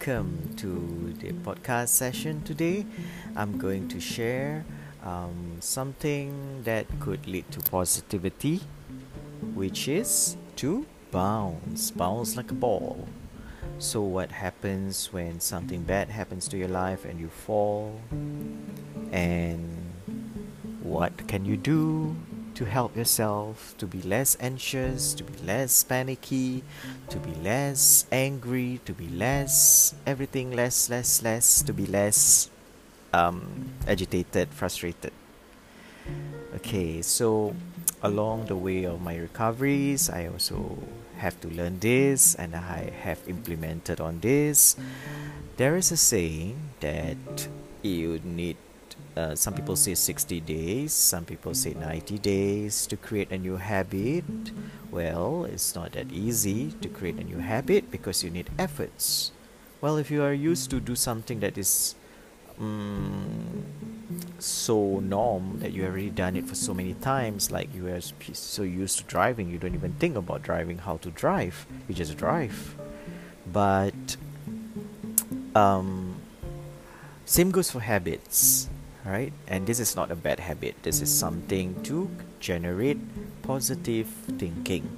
welcome to the podcast session today. I'm going to share um, something that could lead to positivity, which is to bounce, bounce like a ball. So, what happens when something bad happens to your life and you fall? And what can you do to help yourself to be less anxious, to be less panicky, to be less angry, to be less everything less, less, less, to be less um, agitated, frustrated. Okay, so along the way of my recoveries, I also have to learn this and I have implemented on this. There is a saying that you need uh, some people say 60 days, some people say 90 days to create a new habit. Well, it's not that easy to create a new habit because you need efforts. Well, if you are used to do something that is um, so norm that you already done it for so many times, like you are so used to driving, you don't even think about driving, how to drive. You just drive. But um, same goes for habits right and this is not a bad habit. This is something to generate positive thinking.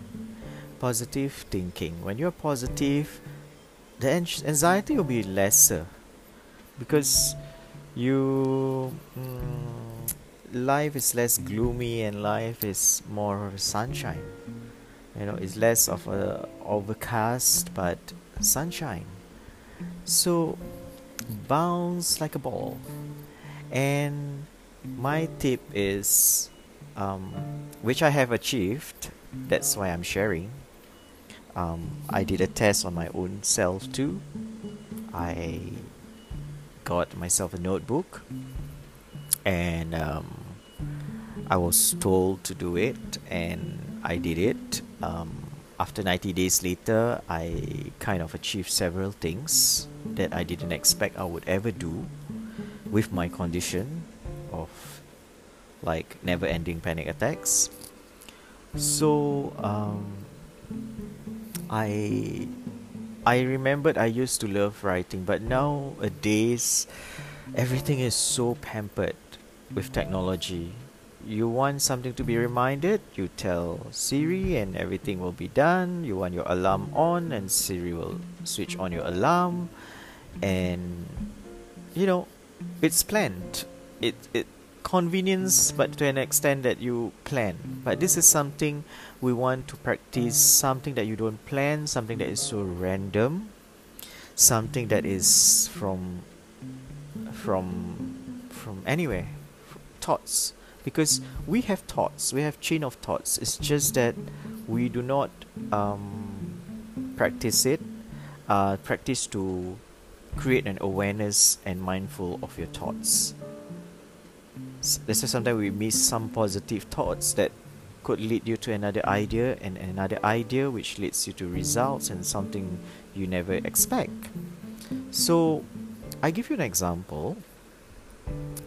Positive thinking. When you're positive the anxiety will be lesser because you mm, life is less gloomy and life is more sunshine. You know it's less of a overcast but sunshine. So bounce like a ball and my tip is um, which I have achieved that's why I'm sharing. Um, I did a test on my own self too. I got myself a notebook and um, I was told to do it and I did it. Um, after 90 days later I kind of achieved several things that I didn't expect I would ever do with my condition of like never ending panic attacks. So um, I I remembered I used to love writing but nowadays everything is so pampered with technology. You want something to be reminded you tell Siri and everything will be done. You want your alarm on and Siri will switch on your alarm. And you know it's planned. It it convenience, but to an extent that you plan. But this is something we want to practice. Something that you don't plan. Something that is so random. Something that is from from from anywhere. Thoughts, because we have thoughts. We have chain of thoughts. It's just that we do not um, practice it. Uh, practice to create an awareness and mindful of your thoughts. This is sometimes we miss some positive thoughts that could lead you to another idea and another idea which leads you to results and something you never expect. So, I give you an example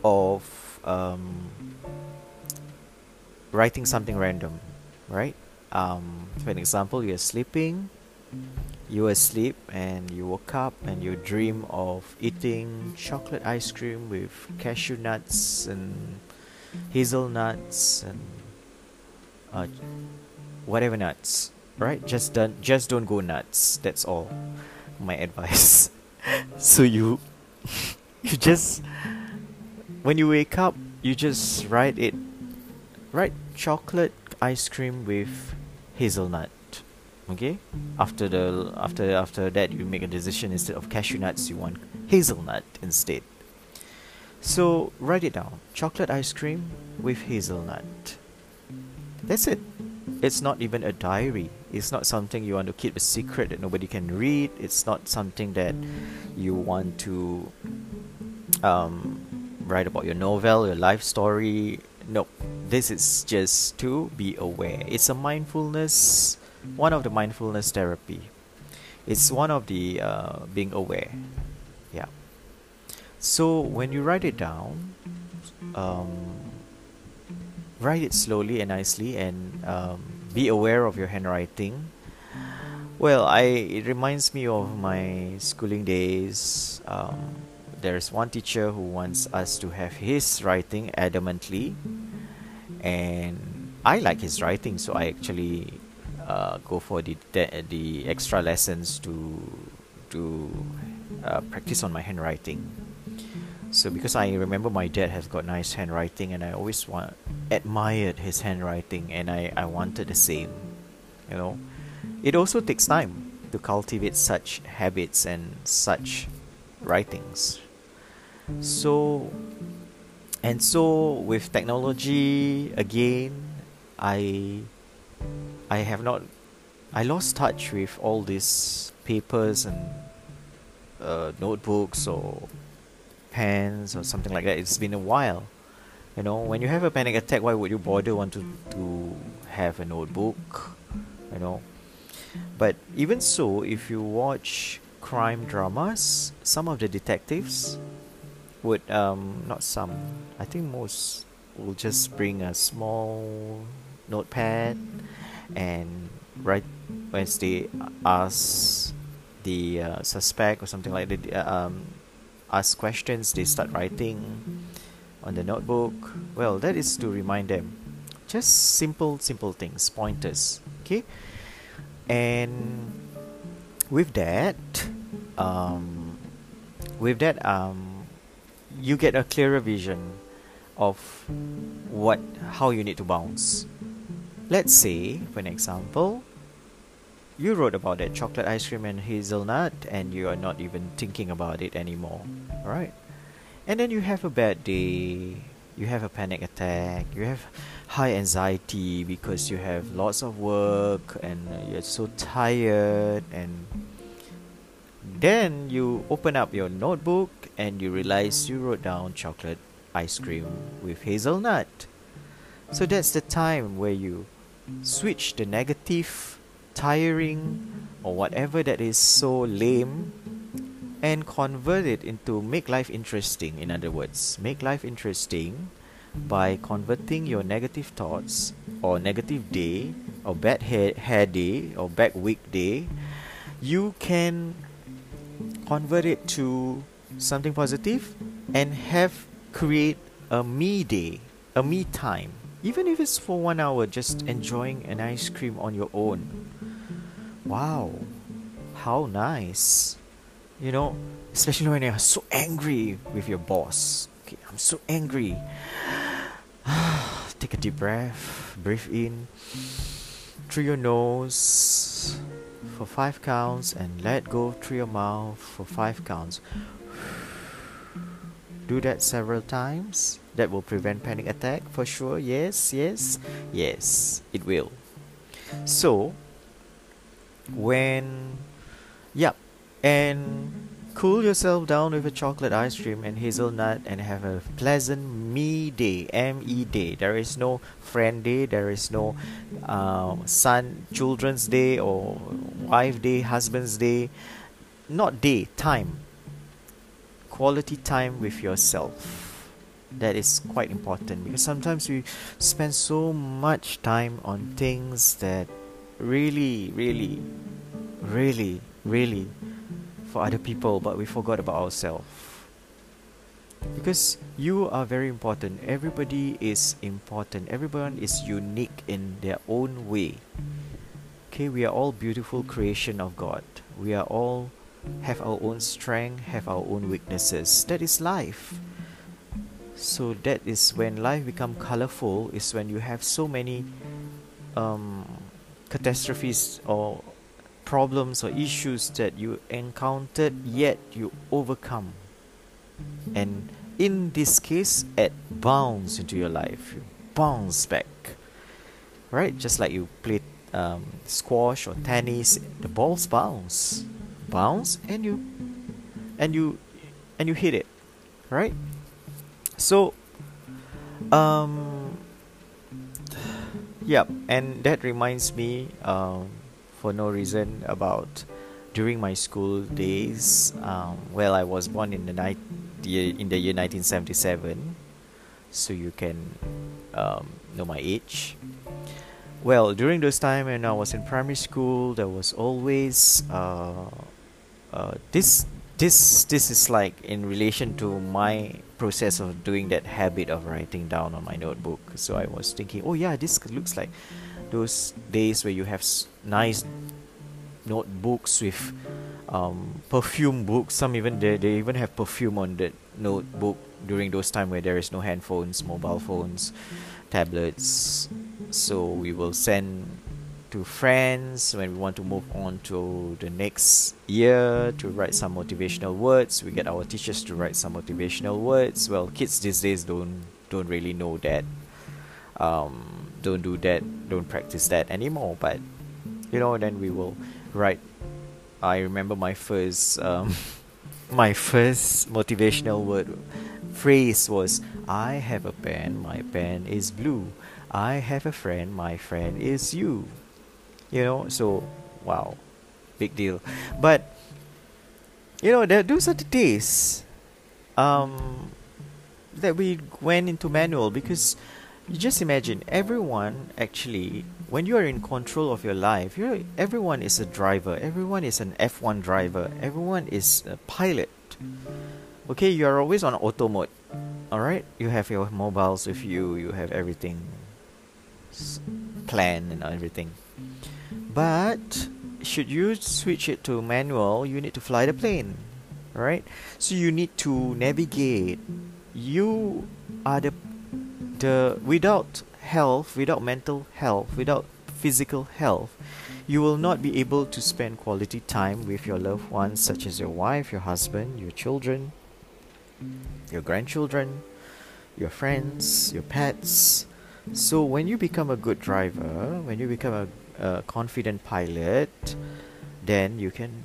of um, writing something random, right? Um, for an example, you're sleeping you were asleep and you woke up and you dream of eating chocolate ice cream with cashew nuts and hazelnuts and uh, whatever nuts right? Just don't just don't go nuts. That's all my advice. So you you just when you wake up you just write it write chocolate ice cream with hazelnut okay? After the after after that you make a decision instead of cashew nuts you want hazelnut instead. So write it down. Chocolate ice cream with hazelnut. That's it. It's not even a diary. It's not something you want to keep a secret that nobody can read. It's not something that you want to um, write about your novel your life story. No this is just to be aware. It's a mindfulness one of the mindfulness therapy. It's one of the uh, being aware. Yeah. So when you write it down, um, write it slowly and nicely, and um, be aware of your handwriting. Well, I it reminds me of my schooling days. Um, there's one teacher who wants us to have his writing adamantly, and I like his writing, so I actually uh, go for the the extra lessons to to uh, practice on my handwriting. So because I remember my dad has got nice handwriting, and I always want admired his handwriting, and I I wanted the same, you know it also takes time to cultivate such habits and such writings. So, and so with technology again, I I have not I lost touch with all these papers and uh, notebooks or pens or something like that. It's been a while. You know, when you have a panic attack, why would you bother want to, to have a notebook? You know, but even so, if you watch crime dramas, some of the detectives would um not some, I think most will just bring a small notepad and right when they ask the uh, suspect or something like that uh, um ask questions they start writing on the notebook. Well that is to remind them. Just simple simple things pointers okay? And with that um, with that um, you get a clearer vision of what how you need to bounce let's say for an example you wrote about that chocolate ice cream and hazelnut and you are not even thinking about it anymore right and then you have a bad day you have a panic attack you have high anxiety because you have lots of work and you're so tired and then you open up your notebook and you realize you wrote down chocolate ice cream with hazelnut. So that's the time where you switch the negative tiring or whatever that is so lame and convert it into make life interesting in other words make life interesting by converting your negative thoughts or negative day or bad hair, day or bad week day, you can convert it to something positive and have create a me day, a me time. Even if it's for one hour, just enjoying an ice cream on your own. Wow, how nice. You know, especially when you're so angry with your boss. Okay, I'm so angry. Take a deep breath. Breathe in through your nose for five counts and let go through your mouth for five counts. Do that several times. That will prevent panic attack for sure. Yes, yes, yes, it will. So, when, yep, and Cool yourself down with a chocolate ice cream and hazelnut and have a pleasant me day, M-E day. There is no friend day, there is no uh, son, children's day or wife day, husband's day. Not day, time. Quality time with yourself. That is quite important because sometimes we spend so much time on things that really, really, really, really for other people, but we forgot about ourselves. Because you are very important. Everybody is important. Everyone is unique in their own way. Okay, we are all beautiful creation of God. We are all have our own strength, have our own weaknesses. That is life. So that is when life become colorful. Is when you have so many um, catastrophes or problems or issues that you encountered yet you overcome. And in this case it bounce into your life. You bounce back. Right? Just like you play um, squash or tennis the balls bounce. Bounce and you and you and you hit it. Right so um yep and that reminds me um for no reason about during my school days. Um, well, I was born in the night in the year 1977, so you can um, know my age. well, during those time when I was in primary school, there was always uh, uh, this this this is like in relation to my process of doing that habit of writing down on my notebook. So I was thinking, oh yeah, this looks like those days where you have nice notebooks with um, perfume books. Some even they, they even have perfume on the notebook during those time where there is no handphones, mobile phones, tablets. So we will send to friends when we want to move on to the next year to write some motivational words. We get our teachers to write some motivational words. Well, kids these days don't don't really know that. Um, don't do that. Don't practice that anymore. But you know, then we will write. I remember my first um, my first motivational word phrase was I have a pen, my pen is blue. I have a friend, my friend is you. You know, so wow, big deal. But you know, that those are the days um, that we went into manual because you just imagine everyone actually when you are in control of your life you're everyone is a driver everyone is an f1 driver everyone is a pilot. Okay you are always on auto mode all right you have your mobiles with you you have everything planned and everything but should you switch it to manual you need to fly the plane right so you need to navigate you are the the without health without mental health without physical health you will not be able to spend quality time with your loved ones such as your wife your husband your children your grandchildren, your friends, your pets. So when you become a good driver, when you become a, a confident pilot, then you can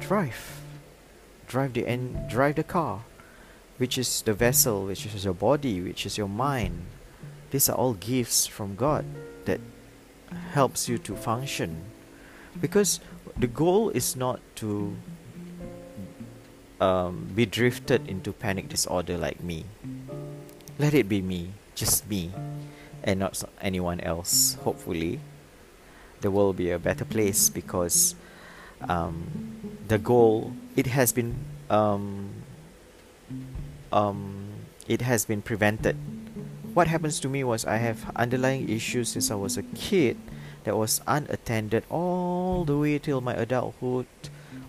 drive, drive the en- drive the car, which is the vessel, which is your body, which is your mind. These are all gifts from God that helps you to function, because the goal is not to um, be drifted into panic disorder like me. Let it be me, just me, and not anyone else. Hopefully, the world will be a better place because um, the goal it has been um, um, it has been prevented. What happens to me was I have underlying issues since I was a kid that was unattended all the way till my adulthood,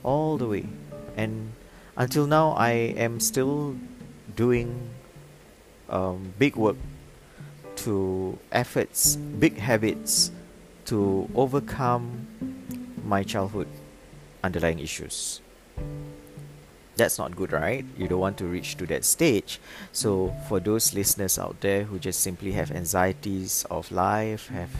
all the way, and until now I am still doing um, big work to efforts, big habits to overcome my childhood underlying issues. That's not good, right? You don't want to reach to that stage. So, for those listeners out there who just simply have anxieties of life, have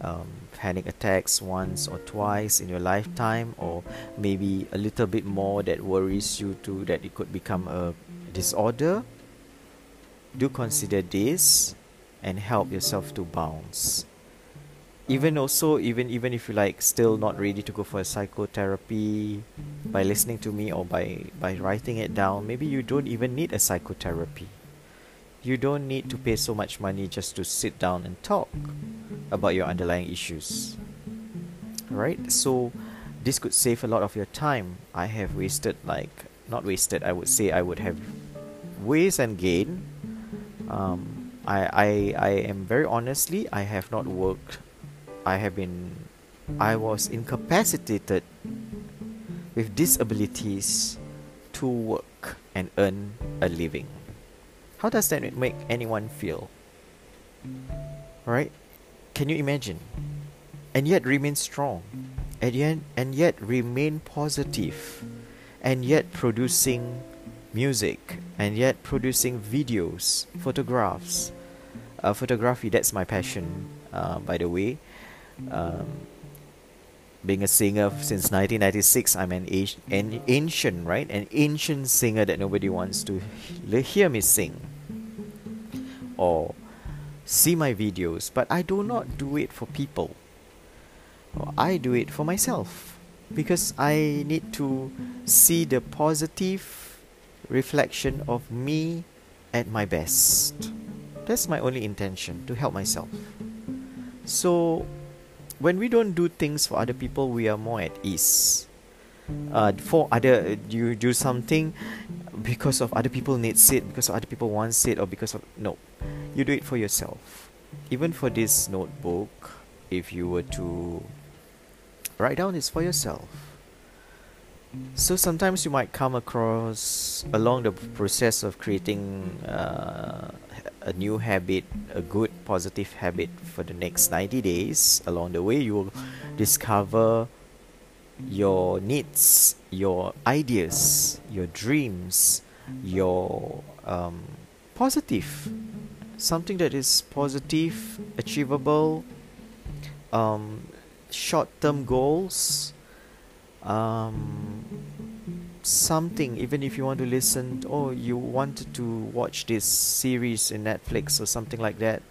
um, panic attacks once or twice in your lifetime, or maybe a little bit more that worries you too that it could become a disorder, do consider this and help yourself to bounce. Even also, even even if you like still not ready to go for a psychotherapy, by listening to me or by by writing it down, maybe you don't even need a psychotherapy you don't need to pay so much money just to sit down and talk about your underlying issues. Right? So this could save a lot of your time. I have wasted like not wasted, I would say I would have waste and gain. Um, I, I I am very honestly I have not worked I have been I was incapacitated with disabilities to work and earn a living. How does that make anyone feel? Right? Can you imagine? And yet remain strong. And yet, and yet remain positive. And yet producing music. And yet producing videos, photographs. Uh, photography, that's my passion, uh, by the way. Um, being a singer since 1996 i'm an, an ancient right? An ancient singer that nobody wants to hear me sing or see my videos but i do not do it for people. I do it for myself because i need to see the positive reflection of me at my best. That's my only intention to help myself. So, when we don't do things for other people, we are more at ease. Uh, for other, you do something because of other people needs it, because other people wants it, or because of no, you do it for yourself. Even for this notebook, if you were to write down, it's for yourself. So sometimes you might come across along the process of creating uh, a new habit, a good positive habit for the next 90 days. Along the way, you will discover your needs, your ideas, your dreams, your um, positive, something that is positive, achievable, um, short term goals um, something even if you want to listen oh you wanted to watch this series in netflix or something like that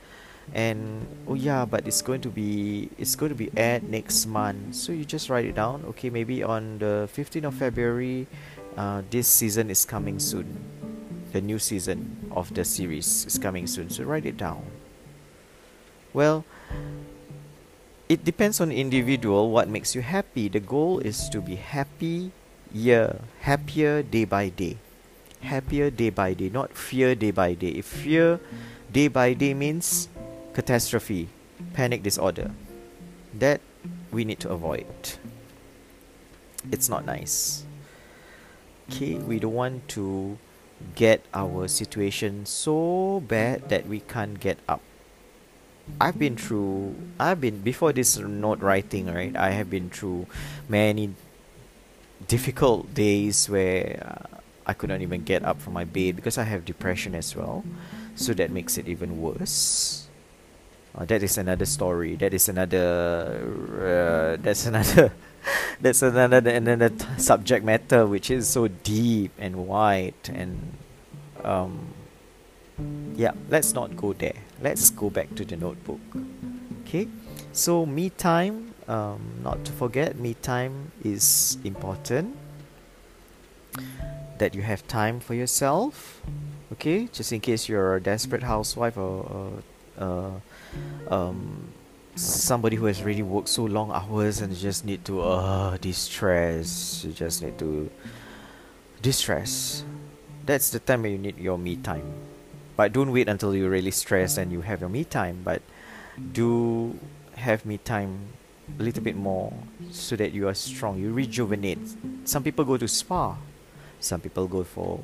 and oh yeah but it's going to be it's going to be aired next month. So you just write it down okay maybe on the 15th of february uh, this season is coming soon. The new season of the series is coming soon. So write it down. Well it depends on individual what makes you happy. The goal is to be happy year happier day by day. Happier day by day not fear day by day. If fear day by day means catastrophe panic disorder that we need to avoid. It's not nice. Okay we don't want to get our situation so bad that we can't get up. I've been through I've been before this note writing right I have been through many difficult days where uh, I could not even get up from my bed because I have depression as well. So that makes it even worse uh, that is another story. That is another uh, that's another that's another another t- subject matter which is so deep and wide and um yeah let's not go there. Let's go back to the notebook. Okay? So me time um, not to forget me time is important. That you have time for yourself. Okay? Just in case you're a desperate housewife or uh, um, somebody who has really worked so long hours and just need to uh distress you just need to distress that's the time when you need your me time. But don't wait until you're really stressed and you have your me time but do have me time a little bit more so that you are strong. You rejuvenate. Some people go to spa. Some people go for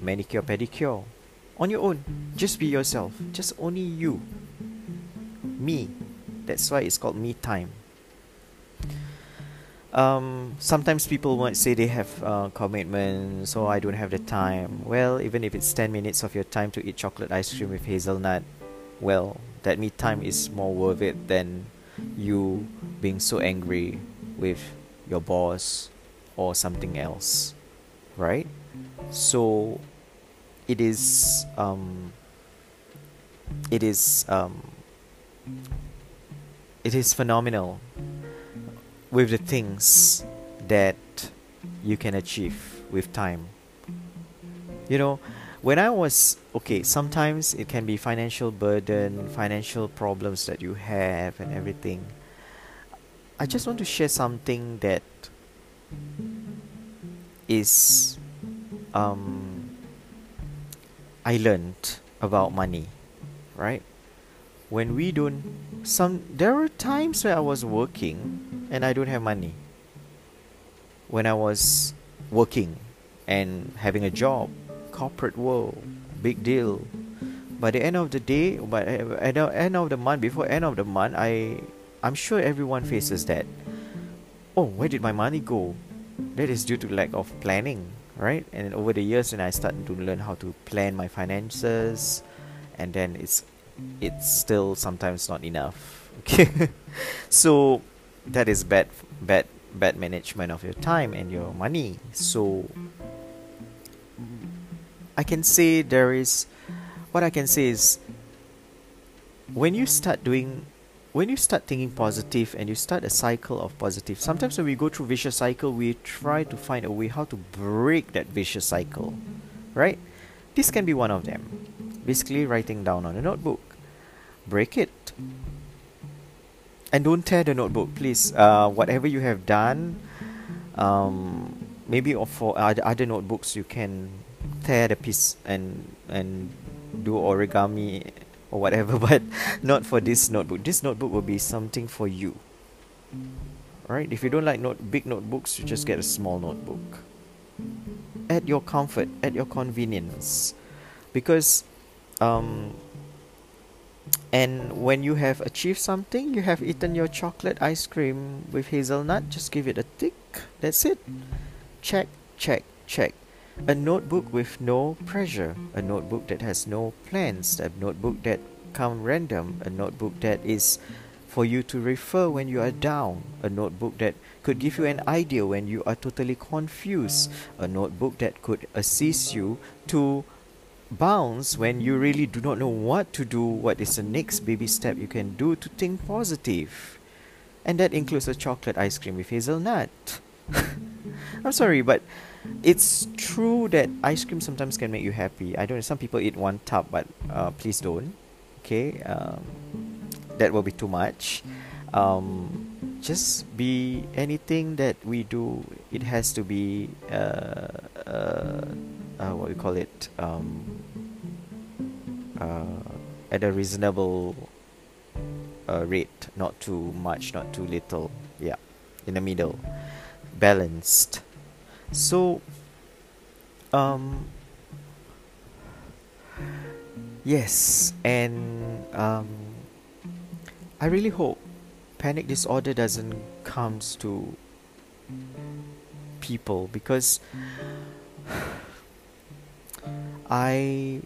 manicure pedicure on your own. Just be yourself. Just only you. Me. That's why it's called me time. Um, sometimes people might say they have uh, commitment, so I don't have the time. Well, even if it's 10 minutes of your time to eat chocolate ice cream with hazelnut, well, that me time is more worth it than you being so angry with your boss or something else, right? So it is um, it is um, it is phenomenal with the things that you can achieve with time. You know, when I was okay, sometimes it can be financial burden, financial problems that you have, and everything. I just want to share something that is um, I learned about money, right? When we don't, some there were times where I was working and I don't have money. When I was working and having a job, corporate world, big deal. By the end of the day, by at the end of the month, before end of the month, I I'm sure everyone faces that. Oh, where did my money go? That is due to lack of planning, right? And over the years, and I started to learn how to plan my finances, and then it's it's still sometimes not enough. Okay, so that is bad bad bad management of your time and your money so i can say there is what i can say is when you start doing when you start thinking positive and you start a cycle of positive sometimes when we go through vicious cycle we try to find a way how to break that vicious cycle right? This can be one of them. Basically writing down on a notebook. Break it. And don't tear the notebook, please. Uh, whatever you have done, um, maybe for other, other notebooks you can tear the piece and and do origami or whatever, but not for this notebook. This notebook will be something for you. Right? If you don't like note big notebooks, you just get a small notebook. At your comfort, at your convenience, because um, and when you have achieved something, you have eaten your chocolate ice cream with hazelnut, just give it a tick. That's it. Check, check, check. A notebook with no pressure, a notebook that has no plans, a notebook that come random, a notebook that is for you to refer when you are down, a notebook that could give you an idea when you are totally confused, a notebook that could assist you to bounce when you really do not know what to do, what is the next baby step you can do to think positive. And that includes a chocolate ice cream with hazelnut. I'm sorry, but it's true that ice cream sometimes can make you happy. I don't know, some people eat one tub, but uh, please don't. Okay, um, that will be too much. Um, just be anything that we do, it has to be uh, uh, uh, what we call it um, uh, at a reasonable uh, rate, not too much, not too little. Yeah, in the middle, balanced. So, um, yes, and um, I really hope panic disorder doesn't comes to people because I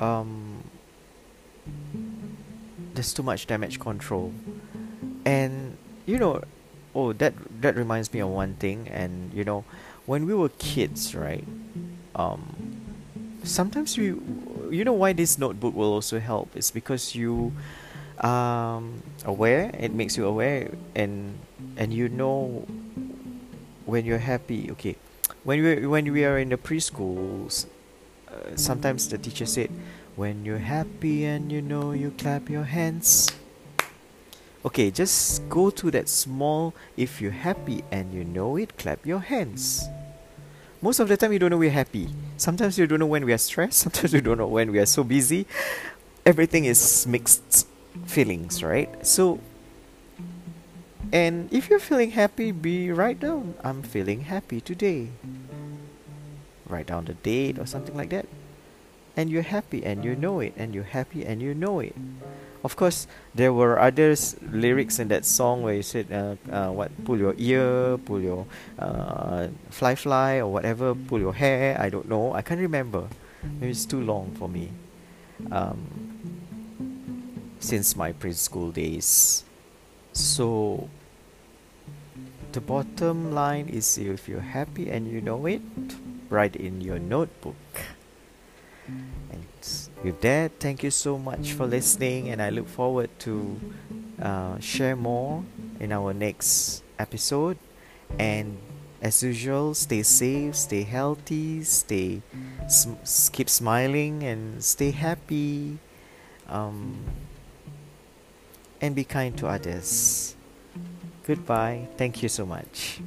um there's too much damage control. And you know oh that that reminds me of one thing and you know when we were kids right um sometimes we you know why this notebook will also help? Is because you um aware it makes you aware and and you know when you're happy. Okay when we when we are in the preschools uh, sometimes the teacher said when you're happy and you know you clap your hands okay just go to that small if you're happy and you know it clap your hands most of the time you don't know we're happy sometimes you don't know when we are stressed sometimes you don't know when we are so busy everything is mixed feelings right so and if you're feeling happy, be write down, I'm feeling happy today. Write down the date or something like that. And you're happy and you know it, and you're happy and you know it. Of course, there were others lyrics in that song where you said, uh, uh, "What pull your ear, pull your uh, fly fly or whatever, pull your hair." I don't know. I can't remember. Maybe it's too long for me. Um, since my preschool days, so the bottom line is if you're happy and you know it, write in your notebook. And with that, thank you so much for listening, and I look forward to uh, share more in our next episode. And as usual, stay safe, stay healthy, stay sm- keep smiling, and stay happy. Um, and be kind to others. Goodbye. Thank you so much.